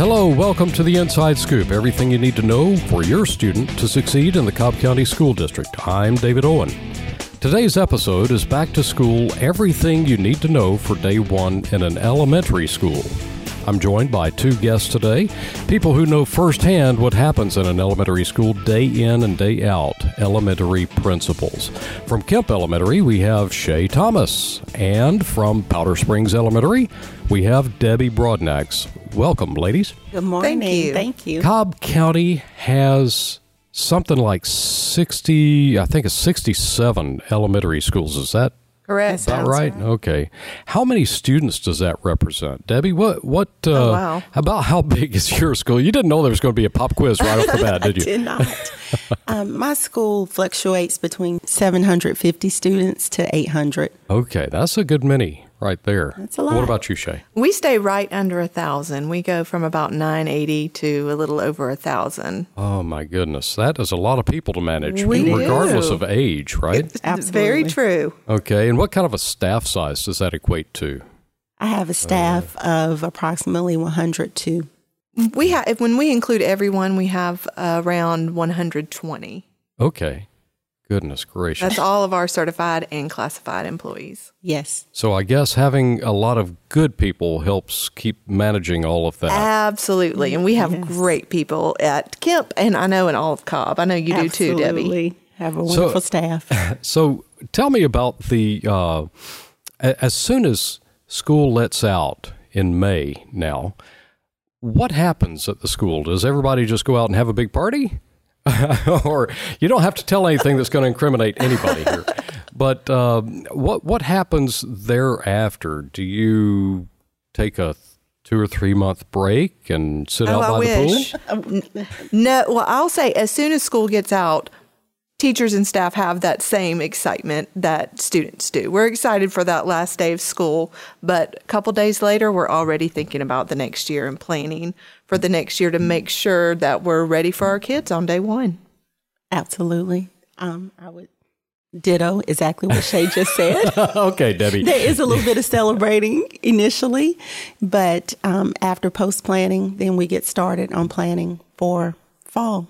Hello, welcome to the Inside Scoop. Everything you need to know for your student to succeed in the Cobb County School District. I'm David Owen. Today's episode is Back to School Everything You Need to Know for Day One in an Elementary School. I'm joined by two guests today, people who know firsthand what happens in an elementary school day in and day out, elementary principals. From Kemp Elementary, we have Shea Thomas, and from Powder Springs Elementary, we have Debbie Broadnax. Welcome, ladies. Good morning. Thank you. Thank you. Cobb County has something like 60, I think it's 67 elementary schools. Is that Correct. about right? Okay. How many students does that represent? Debbie, what, what, uh, Oh, wow. about how big is your school? You didn't know there was going to be a pop quiz right off the bat, did you? Did not. um, my school fluctuates between 750 students to 800. Okay, that's a good many right there. That's a lot. What about you, Shea? We stay right under a thousand. We go from about 980 to a little over a thousand. Oh my goodness, that is a lot of people to manage, We regardless do. of age, right? It's Absolutely. very true. Okay, and what kind of a staff size does that equate to? I have a staff of approximately 102. We have when we include everyone, we have around 120. Okay, goodness gracious. That's all of our certified and classified employees. Yes. So I guess having a lot of good people helps keep managing all of that. Absolutely. And we have Yes. great people at Kemp and I know in all of Cobb. I know you do too, Debbie. Absolutely. Have a wonderful staff. So tell me about the uh, as soon as school lets out in May now, what happens at the school? Does everybody just go out and have a big party? or you don't have to tell anything that's going to incriminate anybody here. But um, what what happens thereafter? Do you take a two or three month break and sit Oh, out I by wish. the pool? No, well, I'll say as soon as school gets out, teachers and staff have that same excitement that students do. We're excited for that last day of school, but a couple days later, we're already thinking about the next year and planning for the next year to make sure that we're ready for our kids on day one. Absolutely. Um, I would ditto exactly what Shea just said. okay, Debbie. there is a little bit of celebrating initially, but um, after post planning, then we get started on planning for fall.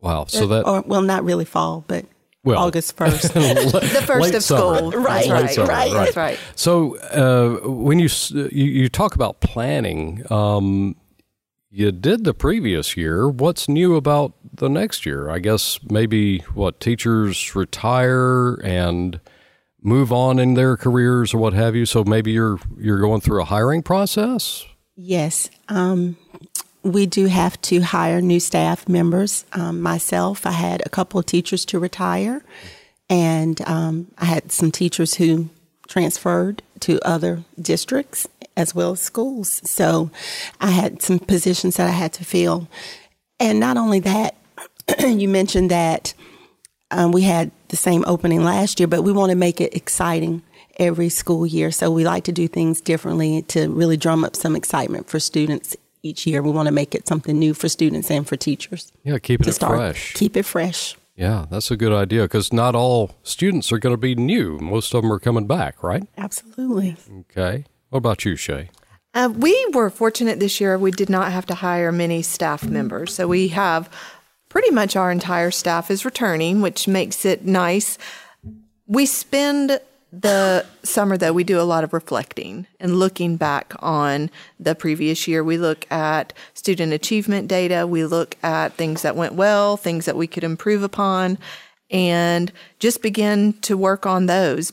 Wow. So that or well, not really fall, but Well, August first. The first Late of summer. school. Right, That's Late summer, right. right. Right. So uh, when you, you you talk about planning, um, you did the previous year. What's new about the next year? I guess maybe what teachers retire and move on in their careers or what have you. So maybe you're you're going through a hiring process. Yes. Um, we do have to hire new staff members. Um, myself, I had a couple of teachers to retire, and um, I had some teachers who transferred to other districts as well as schools. So I had some positions that I had to fill. And not only that, you mentioned that um, we had the same opening last year, but we want to make it exciting every school year. So we like to do things differently to really drum up some excitement for students each year. We want to make it something new for students and for teachers Yeah, keeping to it start. fresh. Keep it fresh. Yeah, that's a good idea because not all students are going to be new. Most of them are coming back, right? Absolutely. Okay. What about you, Shea? Uh, we were fortunate this year. We did not have to hire many staff members. So we have pretty much our entire staff is returning, which makes it nice. We spend the summer, though, we do a lot of reflecting and looking back on the previous year. We look at student achievement data, we look at things that went well, things that we could improve upon, and just begin to work on those.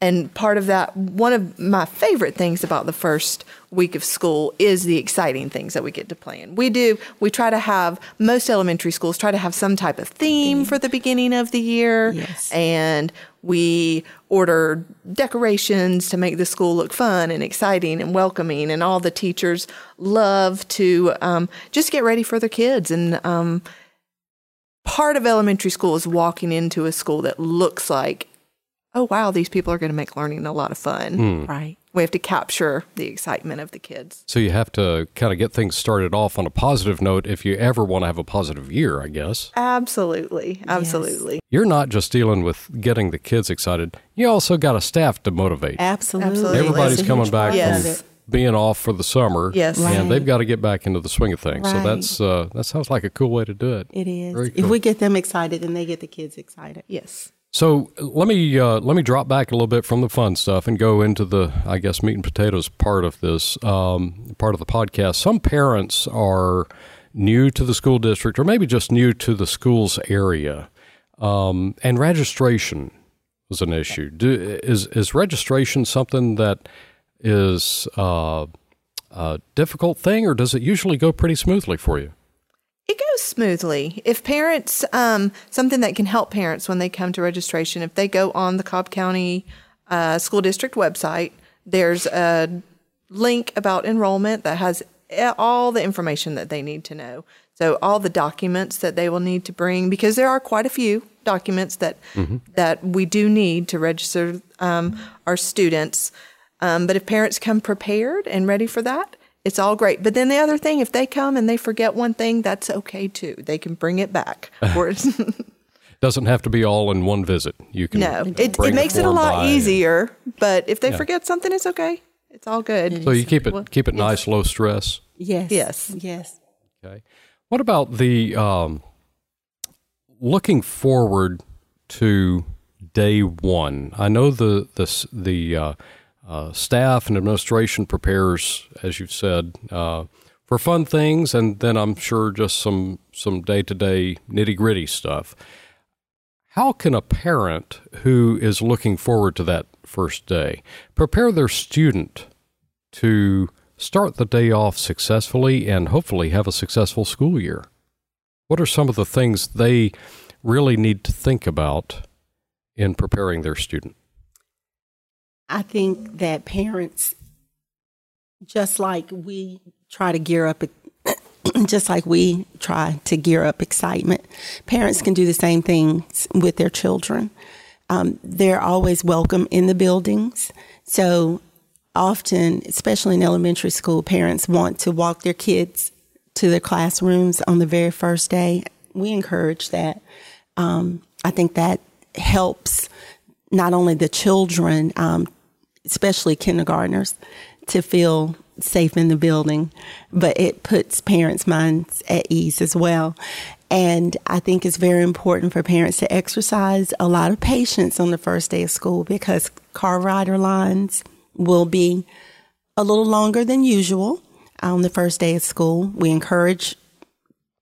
And part of that, one of my favorite things about the first week of school is the exciting things that we get to plan. We do, we try to have, most elementary schools try to have some type of theme for the beginning of the year. Yes. And we order decorations to make the school look fun and exciting and welcoming. And all the teachers love to um, just get ready for their kids. And um, part of elementary school is walking into a school that looks like, oh, wow, these people are going to make learning a lot of fun. Right. We have to capture the excitement of the kids. So you have to kind of get things started off on a positive note if you ever want to have a positive year, I guess. Absolutely. Absolutely. You're not just dealing with getting the kids excited. You also got a staff to motivate. Absolutely. Absolutely. Everybody's coming back Yes. from being off for the summer. Yes. and they've got to get back into the swing of things. So that's uh, that sounds like a cool way to do it. It is. Very If we get them excited, then they get the kids excited. Yes. So let me uh, let me drop back a little bit from the fun stuff and go into the I guess meat and potatoes part of this um, part of the podcast. Some parents are new to the school district, or maybe just new to the school's area, um, and registration was an issue. Do, is is registration something that is uh, a difficult thing, or does it usually go pretty smoothly for you? It goes smoothly. If parents, um, something that can help parents when they come to registration, if they go on the Cobb County uh, School District website, there's a link about enrollment that has all the information that they need to know. So all the documents that they will need to bring, because there are quite a few documents that that we do need to register um, our students. Um, but if parents come prepared and ready for that, it's all great. But then the other thing, if they come and they forget one thing, that's okay too. They can bring it back. Or it's- Doesn't have to be all in one visit. You can no, it, it makes it a lot by. easier. But if they forget something, it's okay. It's all good. So you keep it keep it nice, low stress. Yes. Yes. Yes. Okay. What about the um, looking forward to day one? I know the the the uh, uh, staff and administration prepares, as you've said, uh, for fun things, and then I'm sure just some some day to day nitty gritty stuff. How can a parent who is looking forward to that first day prepare their student to start the day off successfully and hopefully have a successful school year? What are some of the things they really need to think about in preparing their student? I think that parents, just like we try to gear up, just like we try to gear up excitement, parents can do the same things with their children. Um, they're always welcome in the buildings. So often, especially in elementary school, parents want to walk their kids to their classrooms on the very first day. We encourage that. Um, I think that helps not only the children, um, especially kindergartners, to feel safe in the building, but it puts parents' minds at ease as well. And I think it's very important for parents to exercise a lot of patience on the first day of school because car rider lines will be a little longer than usual on the first day of school. We encourage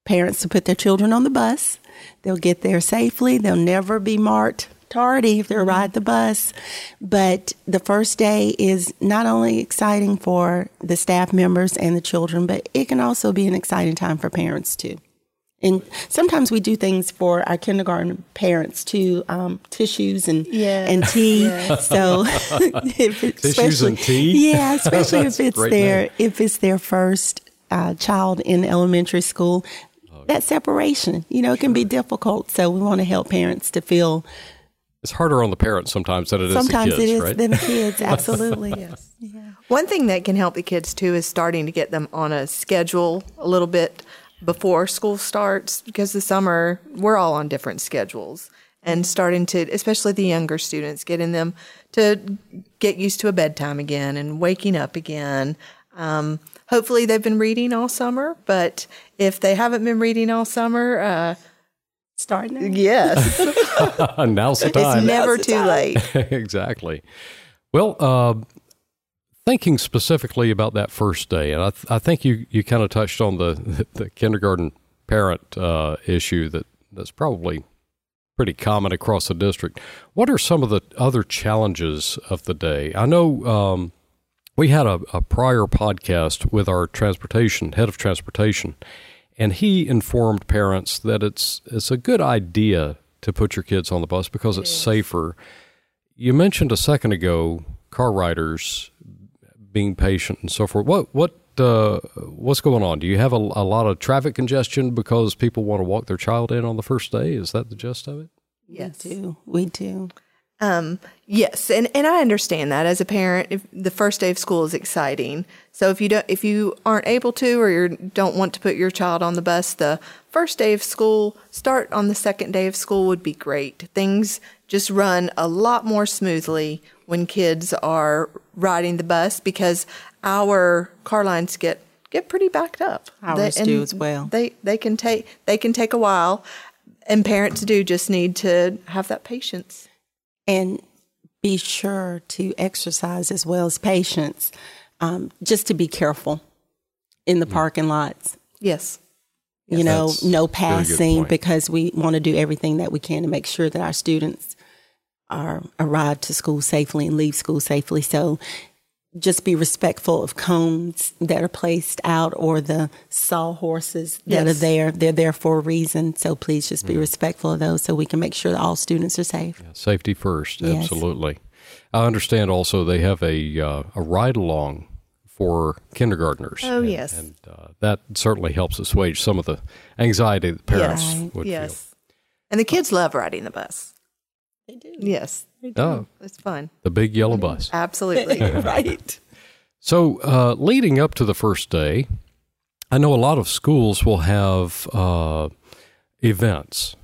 parents to put their children on the bus. They'll get there safely. They'll never be marked tardy if they ride the bus. But the first day is not only exciting for the staff members and the children, but it can also be an exciting time for parents too. And sometimes we do things for our kindergarten parents too, um, tissues and Yeah. and tea. So if it, Tissues and tea? yeah, especially if it's their name. if it's their first uh, child in elementary school, that separation, you know, it can be difficult. So we want to help parents to feel It's harder on the parents sometimes than it is sometimes the kids, it is right? than the kids. Absolutely. yes. Yeah. One thing that can help the kids too is starting to get them on a schedule a little bit before school starts because the summer we're all on different schedules and starting to especially the younger students getting them to get used to a bedtime again and waking up again um, hopefully they've been reading all summer but if they haven't been reading all summer uh, Starting. now. yes Now's the time. it's never Now's too time. late exactly. Well, uh, thinking specifically about that first day, and I, th- I think you, you kind of touched on the the kindergarten parent uh, issue that that's probably pretty common across the district. What are some of the other challenges of the day? I know um, we had a, a prior podcast with our transportation head of transportation, and he informed parents that it's it's a good idea to put your kids on the bus because it's safer. You mentioned a second ago car riders being patient and so forth. What what uh, what's going on? Do you have a, a lot of traffic congestion because people want to walk their child in on the first day? Is that the gist of it? yes We do. We do. Um, yes, and, and I understand that as a parent, if the first day of school is exciting. So if you don't, if you aren't able to, or you don't want to put your child on the bus, the first day of school, start on the second day of school would be great. Things just run a lot more smoothly when kids are riding the bus because our car lines get get pretty backed up. Ours They- do as well. They they can take they can take a while, and parents do just need to have that patience. And be sure to exercise as well as patience. Um, just to be careful in the parking lots. Yes. You know, no passing because we want to do everything that we can to make sure that our students are arrive to school safely and leave school safely. So just be respectful of cones that are placed out or the sawhorses that Yes. are there. They're there for a reason. So please just Mm. be respectful of those so we can make sure that all students are safe. Safety first, Yes. absolutely. I understand also they have a uh, a ride along for kindergartners. Oh, and, yes. and uh, that certainly helps assuage some of the anxiety that parents Yes. Right. would yes. And the kids love riding the bus. They do. Yes. Feel. Oh, It's fun. the big yellow bus. Absolutely. right. So, uh, leading up to the first day, I know a lot of schools will have uh, events.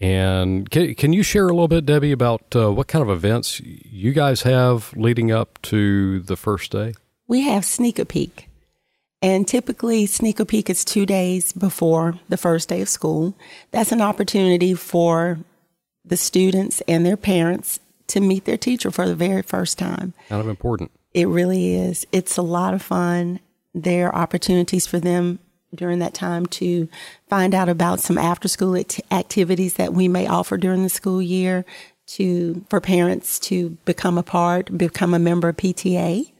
And can, can you share a little bit, Debbie, about uh, what kind of events you guys have leading up to the first day? We have Sneak a Peek. And typically, Sneak a Peek is two days before the first day of school. That's an opportunity for the students and their parents to meet their teacher for the very first time. Kind of important. It really is. It's a lot of fun. There are opportunities for them during that time to find out about some after school act- activities that we may offer during the school year to for parents to become a part, become a member of PTA.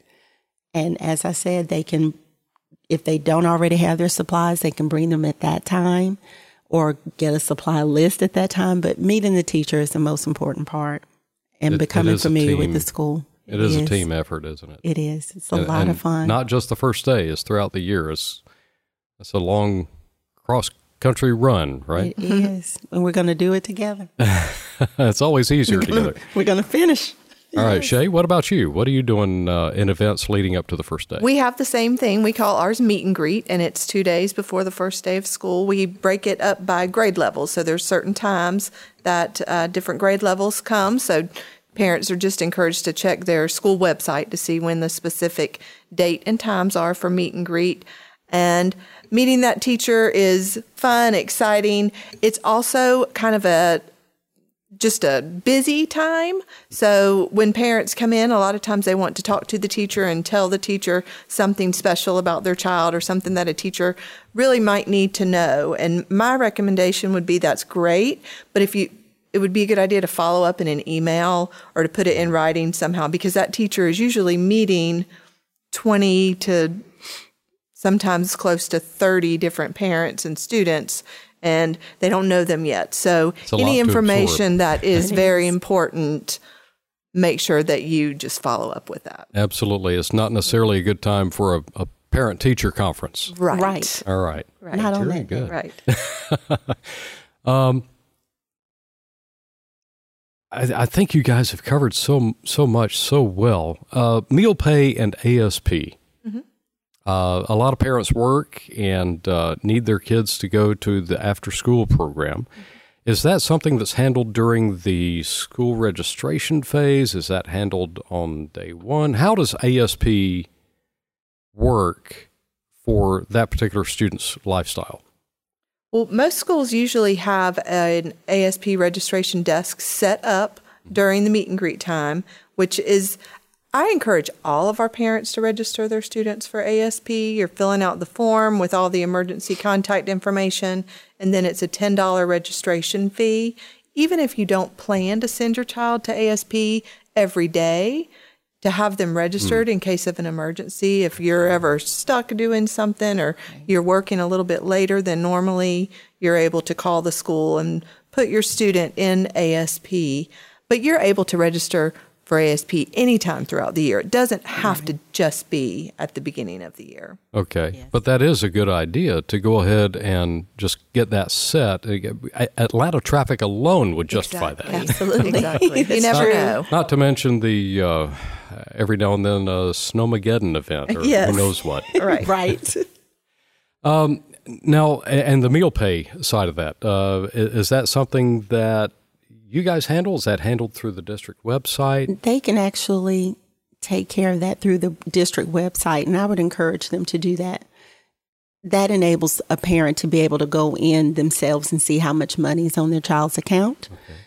And as I said, they can if they don't already have their supplies, they can bring them at that time or get a supply list at that time, but meeting the teacher is the most important part and It- it becoming a familiar with the school. It is, a team effort, isn't it? It is. It's a And- lot and of fun. Not just the first day; it's throughout the year. It's it's a long cross country run, right? It is. And we're going to do it together. it's always easier together. We're going to finish. All right, Shea, what about you? What are you doing uh, in events leading up to the first day? We have the same thing. We call ours meet and greet, and it's two days before the first day of school. We break it up by grade levels. So there's certain times that uh, different grade levels come. So parents are just encouraged to check their school website to see when the specific date and times are for meet and greet. And meeting that teacher is fun, exciting. It's also kind of a just a busy time. So when parents come in, a lot of times they want to talk to the teacher and tell the teacher something special about their child or something that a teacher really might need to know. And my recommendation would be that's great, but if you it would be a good idea to follow up in an email or to put it in writing somehow because that teacher is usually meeting 20 to sometimes close to 30 different parents and students and they don't know them yet. So any information that is very important, make sure that you just follow up with that. Absolutely. It's not necessarily a good time for a, a parent teacher conference. Right. Right. All right. Right. Not on Very that good. Right. Um, I, I think you guys have covered so so much so well. Uh, meal pay and ASP. Uh, a lot of parents work and uh, need their kids to go to the after school program. Is that something that's handled during the school registration phase? Is that handled on day one? How does ASP work for that particular student's lifestyle? Well, most schools usually have an ASP registration desk set up during the meet and greet time, which is, I encourage all of our parents to register their students for ASP. You're filling out the form with all the emergency contact information, and then it's a $10 registration fee. Even if you don't plan to send your child to ASP every day, to have them registered hmm. in case of an emergency. If you're ever stuck doing something or you're working a little bit later than normally, you're able to call the school and put your student in ASP. But you're able to register for ASP anytime throughout the year. It doesn't have to just be at the beginning of the year. Okay, but that is a good idea to go ahead and just get that set. Atlanta traffic alone would justify that. Absolutely. Exactly. You never know. Not to mention the uh, every now and then a snowmageddon event or Yes. who knows what. Right. right. Now, and the meal pay side of that uh, is that something that you guys handle? Is that handled through the district website? They can actually take care of that through the district website, and I would encourage them to do that. That enables a parent to be able to go in themselves and see how much money is on their child's account. Okay.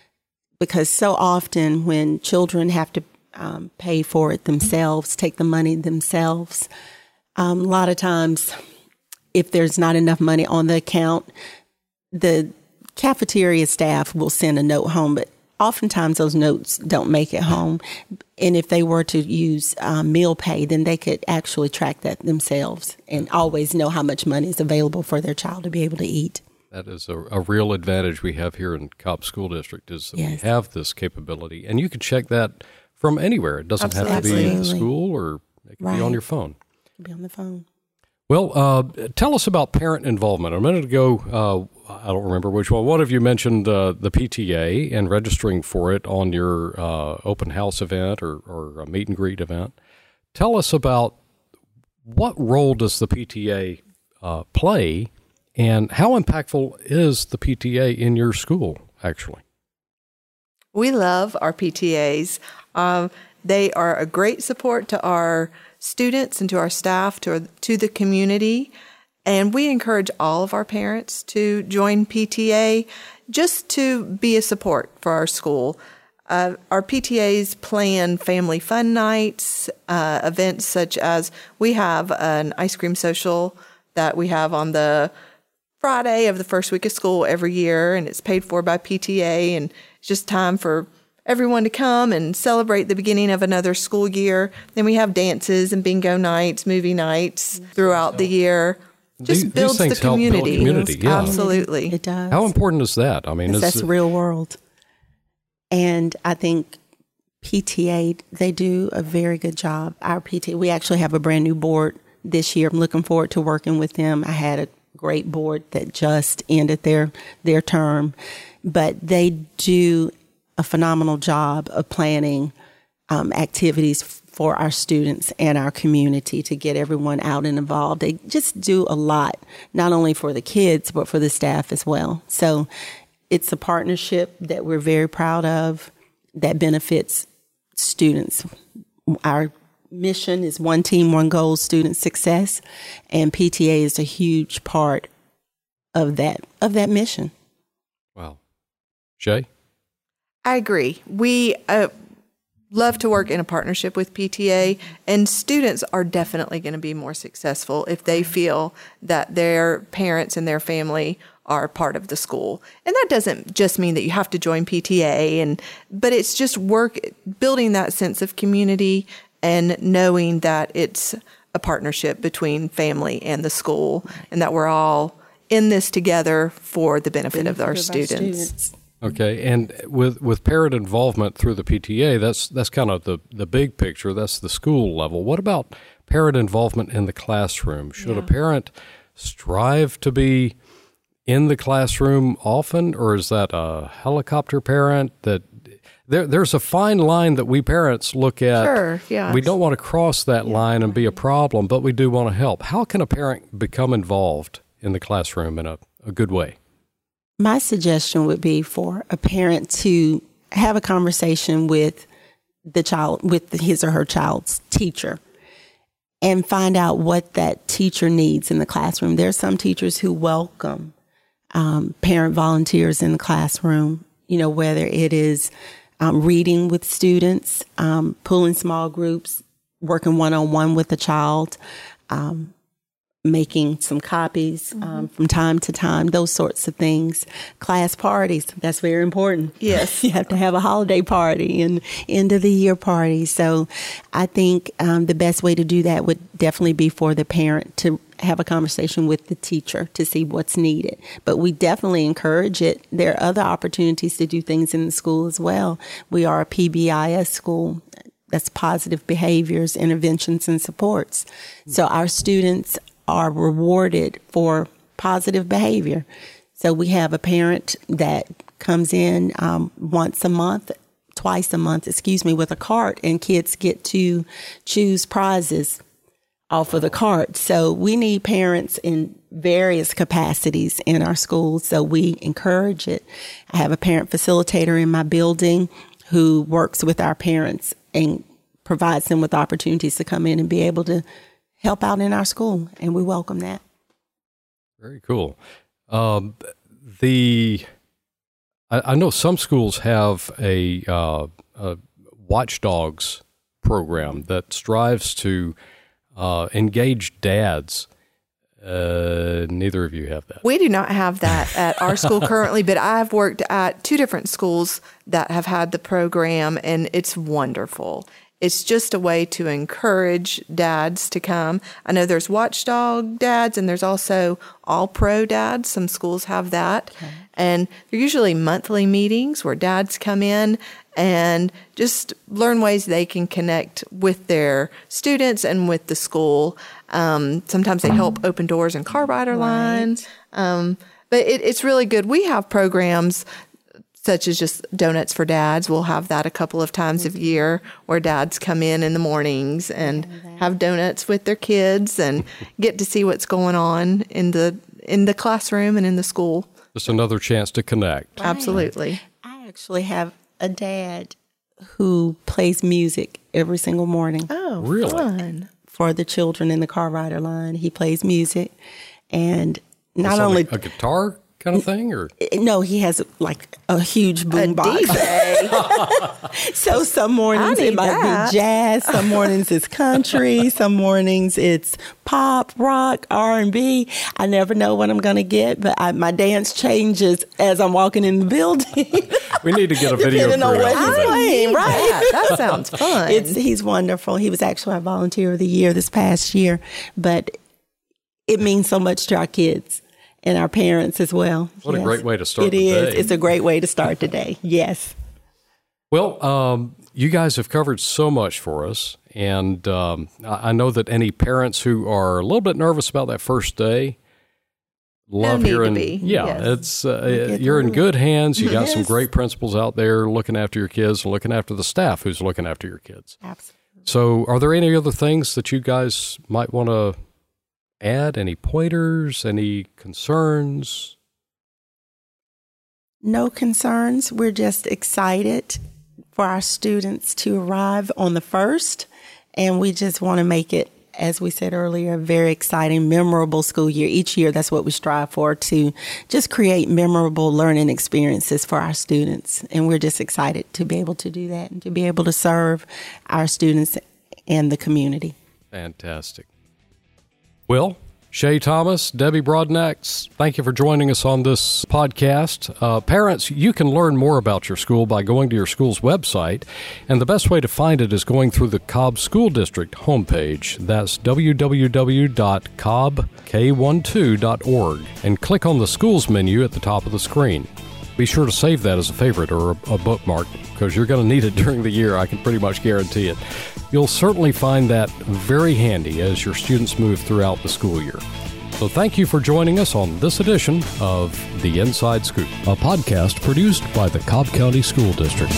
Because so often when children have to um, pay for it themselves, take the money themselves, um, a lot of times, if there's not enough money on the account, the cafeteria staff will send a note home, but oftentimes those notes don't make it home. And if they were to use um, meal pay, then they could actually track that themselves and always know how much money is available for their child to be able to eat. That is a, a real advantage we have here in Cobb School District is that yes. we have this capability, and you can check that from anywhere. It doesn't Absolutely. have to be in school, or it can right. be on your phone. It can be on the phone. Well, uh, tell us about parent involvement. A minute ago, uh, I don't remember which one. One of you mentioned uh, the PTA and registering for it on your uh, open house event or, or meet and greet event. Tell us about what role does the PTA uh, play, and how impactful is the PTA in your school? Actually, we love our PTAs. Um, they are a great support to our students and to our staff, to, to the community. And we encourage all of our parents to join PTA just to be a support for our school. Uh, our PTAs plan family fun nights, uh, events such as we have an ice cream social that we have on the Friday of the first week of school every year, and it's paid for by PTA, and it's just time for everyone to come and celebrate the beginning of another school year. Then we have dances and bingo nights, movie nights throughout the year. Just these, builds these the community. community yeah. Absolutely. It does. How important is that? I mean, that's real world. And I think PTA, they do a very good job. Our PTA, we actually have a brand new board this year. I'm looking forward to working with them. I had a great board that just ended their their term, but they do a phenomenal job of planning um, activities for our students and our community to get everyone out and involved. They just do a lot, not only for the kids, but for the staff as well. So it's a partnership that we're very proud of that benefits students. Our mission is one team, one goal, student success, and PTA is a huge part of that of that mission. Wow. Shea? I agree. We uh, love to work in a partnership with PTA, and students are definitely going to be more successful if they feel that their parents and their family are part of the school. And that doesn't just mean that you have to join PTA and but it's just work building that sense of community and knowing that it's a partnership between family and the school and that we're all in this together for the benefit, benefit of our, of students. Our students. Okay, and with with parent involvement through the PTA, that's that's kind of the the big picture. That's the school level. What about parent involvement in the classroom? Should yeah. a parent strive to be in the classroom often, or is that a helicopter parent that there, there's a fine line that we parents look at. Sure, yeah. We don't want to cross that yeah. line and be a problem, but we do want to help. How can a parent become involved in the classroom in a, a good way? My suggestion would be for a parent to have a conversation with the child, with his or her child's teacher, and find out what that teacher needs in the classroom. There are some teachers who welcome um, parent volunteers in the classroom, you know, whether it is um, reading with students, um, pulling small groups, working one on one with the child, um, making some copies um, mm-hmm. from time to time, those sorts of things. Class parties, that's very important. Yes. you have to have a holiday party and end of the year party. So I think um, the best way to do that would definitely be for the parent to have a conversation with the teacher to see what's needed. But we definitely encourage it. There are other opportunities to do things in the school as well. We are a PBIS school. That's positive behaviors, interventions, and supports. So our students are rewarded for positive behavior. So we have a parent that comes in um, once a month, twice a month, excuse me, with a cart, and kids get to choose prizes off of the cart. So we need parents in various capacities in our schools. So we encourage it. I have a parent facilitator in my building who works with our parents and provides them with opportunities to come in and be able to help out in our school. And we welcome that. Very cool. Um, the I, I, know some schools have a, uh, a watchdogs program that strives to uh, engage dads. Uh, neither of you have that. We do not have that at our school currently, but I've worked at two different schools that have had the program, and it's wonderful. It's just a way to encourage dads to come. I know there's watchdog dads and there's also all pro dads. Some schools have that. Okay. And they're usually monthly meetings where dads come in and just learn ways they can connect with their students and with the school. Um, sometimes they help open doors and car rider right. lines. Um, but it, it's really good. We have programs such as just donuts for dads. We'll have that a couple of times mm-hmm. a year where dads come in in the mornings and have donuts with their kids and get to see what's going on in the in the classroom and in the school. Just another chance to connect. Right. Absolutely. I actually have a dad who plays music every single morning. Oh, really? Fun. For the children in the car rider line, he plays music and not only a guitar kind of thing, or eh, no? He has like a huge boom box. so some mornings it might that. be jazz, some mornings it's country, some mornings it's pop, rock, R and B. I never know what I'm going to get, but I, my dance changes as I'm walking in the building. we need to get a video. Depending on what he's playing, right? That. that sounds fun. It's, he's wonderful. He was actually our volunteer of the year this past year, but it means so much to our kids and our parents as well. What yes. a great way to start It is. Day. It's a great way to start today. Yes. Well, um, you guys have covered so much for us. And um, I know that any parents who are a little bit nervous about that first day love no hearing. Yeah, yes. it's uh, you're in good hands. You got yes. some great principals out there looking after your kids and looking after the staff who's looking after your kids. Absolutely. So, are there any other things that you guys might want to add? Any pointers? Any concerns? No concerns. We're just excited for our students to arrive on the first, and we just want to make it, as we said earlier, a very exciting, memorable school year. Each year, that's what we strive for to just create memorable learning experiences for our students. And we're just excited to be able to do that and to be able to serve our students and the community. Fantastic. Will, Shea Thomas, Debbie Broadnax, thank you for joining us on this podcast. Uh, parents, you can learn more about your school by going to your school's website, and the best way to find it is going through the Cobb School District homepage. That's www.cobbk12.org, and click on the schools menu at the top of the screen. Be sure to save that as a favorite or a, a bookmark because you're going to need it during the year. I can pretty much guarantee it. You'll certainly find that very handy as your students move throughout the school year. So thank you for joining us on this edition of The Inside Scoop, a podcast produced by the Cobb County School District.